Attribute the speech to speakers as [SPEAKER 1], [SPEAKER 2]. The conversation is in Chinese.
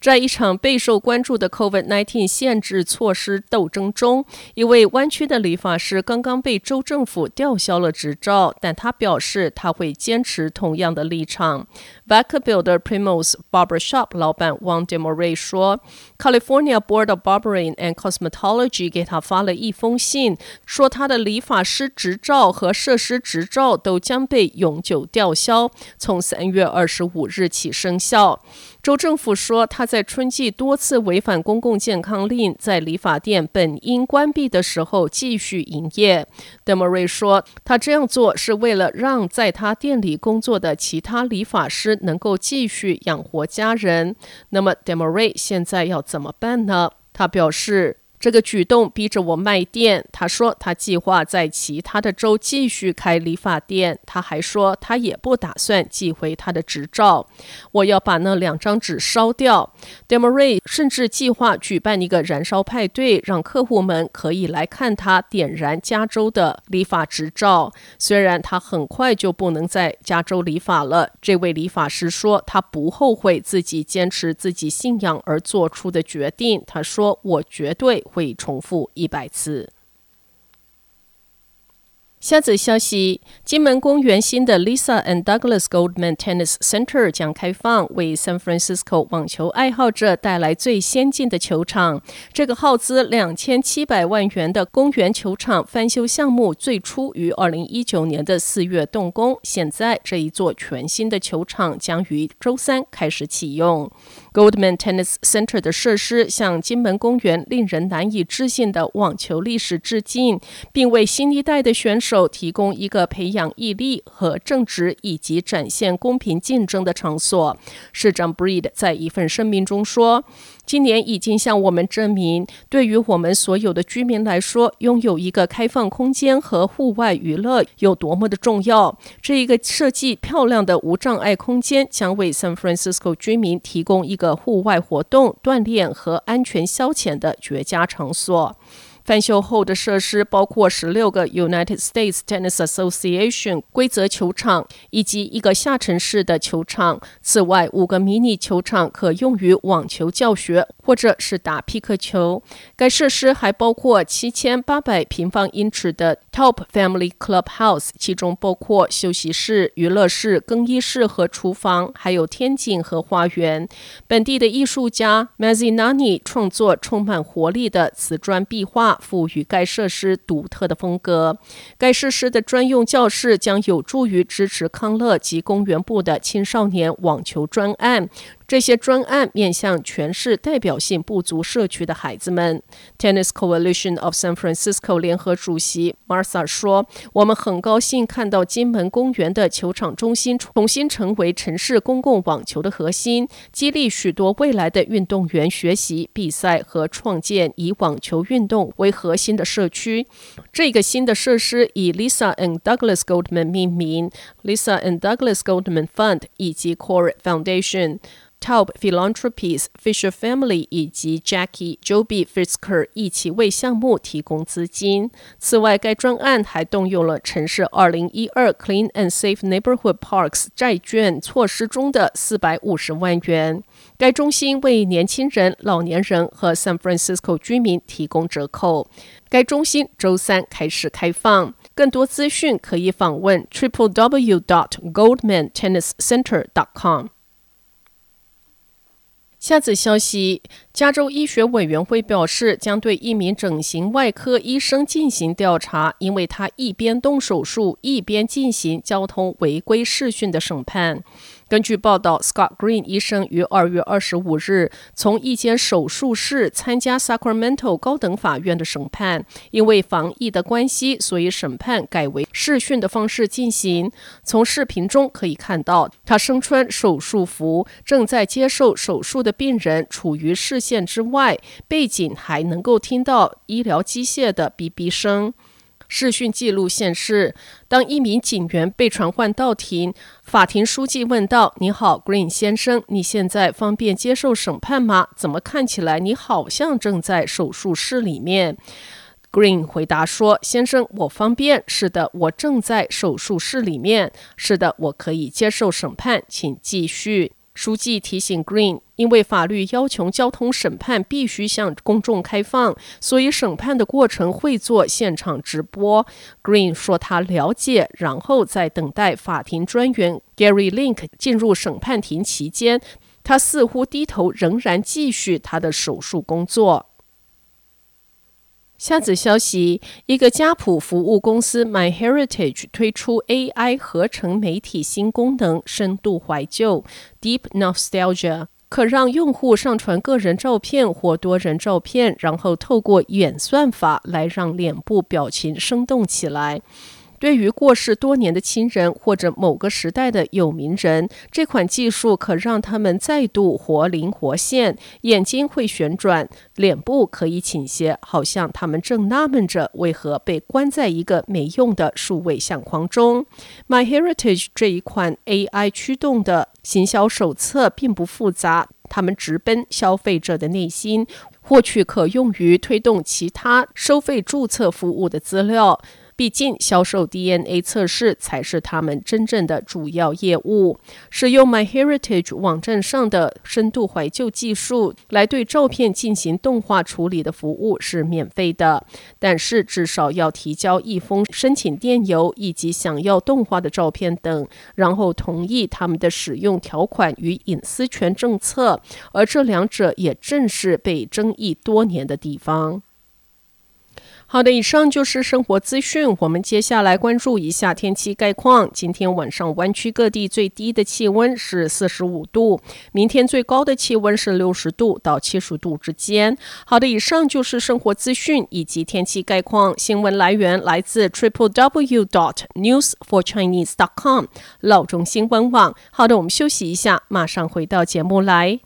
[SPEAKER 1] 在一场备受关注的 COVID-19 限制措施斗争中，一位湾区的理发师刚刚被州政府吊销了执照，但他表示他会坚持同样的立场。v a c a b u i l d e r Primos Barbershop 老板 Juan d e m o r e 说：“California Board of Barbering and Cosmetology 给他发了一封信，说他的理发师执照和设施执照都将被永久吊销，从三月二十五日起生效。”州政府说，他在春季多次违反公共健康令，在理发店本应关闭的时候继续营业。德莫瑞说，他这样做是为了让在他店里工作的其他理发师能够继续养活家人。那么，德莫瑞现在要怎么办呢？他表示。这个举动逼着我卖店。他说他计划在其他的州继续开理发店。他还说他也不打算寄回他的执照。我要把那两张纸烧掉。d e m a r a y 甚至计划举办一个燃烧派对，让客户们可以来看他点燃加州的理发执照。虽然他很快就不能在加州理发了，这位理发师说他不后悔自己坚持自己信仰而做出的决定。他说：“我绝对。”会重复一百次。下则消息：金门公园新的 Lisa and Douglas Goldman Tennis Center 将开放，为 San Francisco 网球爱好者带来最先进的球场。这个耗资两千七百万元的公园球场翻修项目最初于二零一九年的四月动工，现在这一座全新的球场将于周三开始启用。Goldman Tennis Center 的设施向金门公园令人难以置信的网球历史致敬，并为新一代的选手提供一个培养毅力和正直以及展现公平竞争的场所。市长 Breed 在一份声明中说。今年已经向我们证明，对于我们所有的居民来说，拥有一个开放空间和户外娱乐有多么的重要。这一个设计漂亮的无障碍空间将为 San Francisco 居民提供一个户外活动、锻炼和安全消遣的绝佳场所。翻修后的设施包括十六个 United States Tennis Association 规则球场以及一个下沉式的球场。此外，五个迷你球场可用于网球教学或者是打匹克球。该设施还包括七千八百平方英尺的 Top Family Clubhouse，其中包括休息室、娱乐室、更衣室和厨房，还有天井和花园。本地的艺术家 Mazzinani 创作充满活力的瓷砖壁画。赋予该设施独特的风格。该设施的专用教室将有助于支持康乐及公园部的青少年网球专案。这些专案面向全市代表性不足社区的孩子们。Tennis Coalition of San Francisco 联合主席 Martha 说：“我们很高兴看到金门公园的球场中心重新成为城市公共网球的核心，激励许多未来的运动员学习、比赛和创建以网球运动为核心的社区。这个新的设施以 Lisa and Douglas Goldman 命名，Lisa and Douglas Goldman Fund 以及 Core Foundation。” Taub Philanthropies、Fisher Family 以及 Jackie Joby Fisker 一起为项目提供资金。此外，该专案还动用了城市2012 Clean and Safe Neighborhood Parks 债券措施中的450万元。该中心为年轻人、老年人和 San Francisco 居民提供折扣。该中心周三开始开放。更多资讯可以访问 Triple W. Goldman Tennis Center .com。下则消息，加州医学委员会表示，将对一名整形外科医生进行调查，因为他一边动手术，一边进行交通违规视讯的审判。根据报道，Scott Green 医生于二月二十五日从一间手术室参加 Sacramento 高等法院的审判。因为防疫的关系，所以审判改为视讯的方式进行。从视频中可以看到，他身穿手术服，正在接受手术的病人处于视线之外，背景还能够听到医疗机械的哔哔声。视讯记录显示，当一名警员被传唤到庭，法庭书记问道：“你好，Green 先生，你现在方便接受审判吗？怎么看起来你好像正在手术室里面？”Green 回答说：“先生，我方便。是的，我正在手术室里面。是的，我可以接受审判，请继续。”书记提醒 Green，因为法律要求交通审判必须向公众开放，所以审判的过程会做现场直播。Green 说他了解，然后在等待法庭专员 Gary Link 进入审判庭期间，他似乎低头，仍然继续他的手术工作。下则消息：一个家谱服务公司 MyHeritage 推出 AI 合成媒体新功能——深度怀旧 （Deep Nostalgia），可让用户上传个人照片或多人照片，然后透过演算法来让脸部表情生动起来。对于过世多年的亲人或者某个时代的有名人，这款技术可让他们再度活灵活现，眼睛会旋转，脸部可以倾斜，好像他们正纳闷着为何被关在一个没用的数位相框中。MyHeritage 这一款 AI 驱动的行销手册并不复杂，他们直奔消费者的内心，获取可用于推动其他收费注册服务的资料。毕竟，销售 DNA 测试才是他们真正的主要业务。使用 MyHeritage 网站上的深度怀旧技术来对照片进行动画处理的服务是免费的，但是至少要提交一封申请电邮以及想要动画的照片等，然后同意他们的使用条款与隐私权政策。而这两者也正是被争议多年的地方。好的，以上就是生活资讯。我们接下来关注一下天气概况。今天晚上湾区各地最低的气温是四十五度，明天最高的气温是六十度到七十度之间。好的，以上就是生活资讯以及天气概况。新闻来源来自 triple w dot news for chinese dot com 老中新闻网。好的，我们休息一下，马上回到节目来。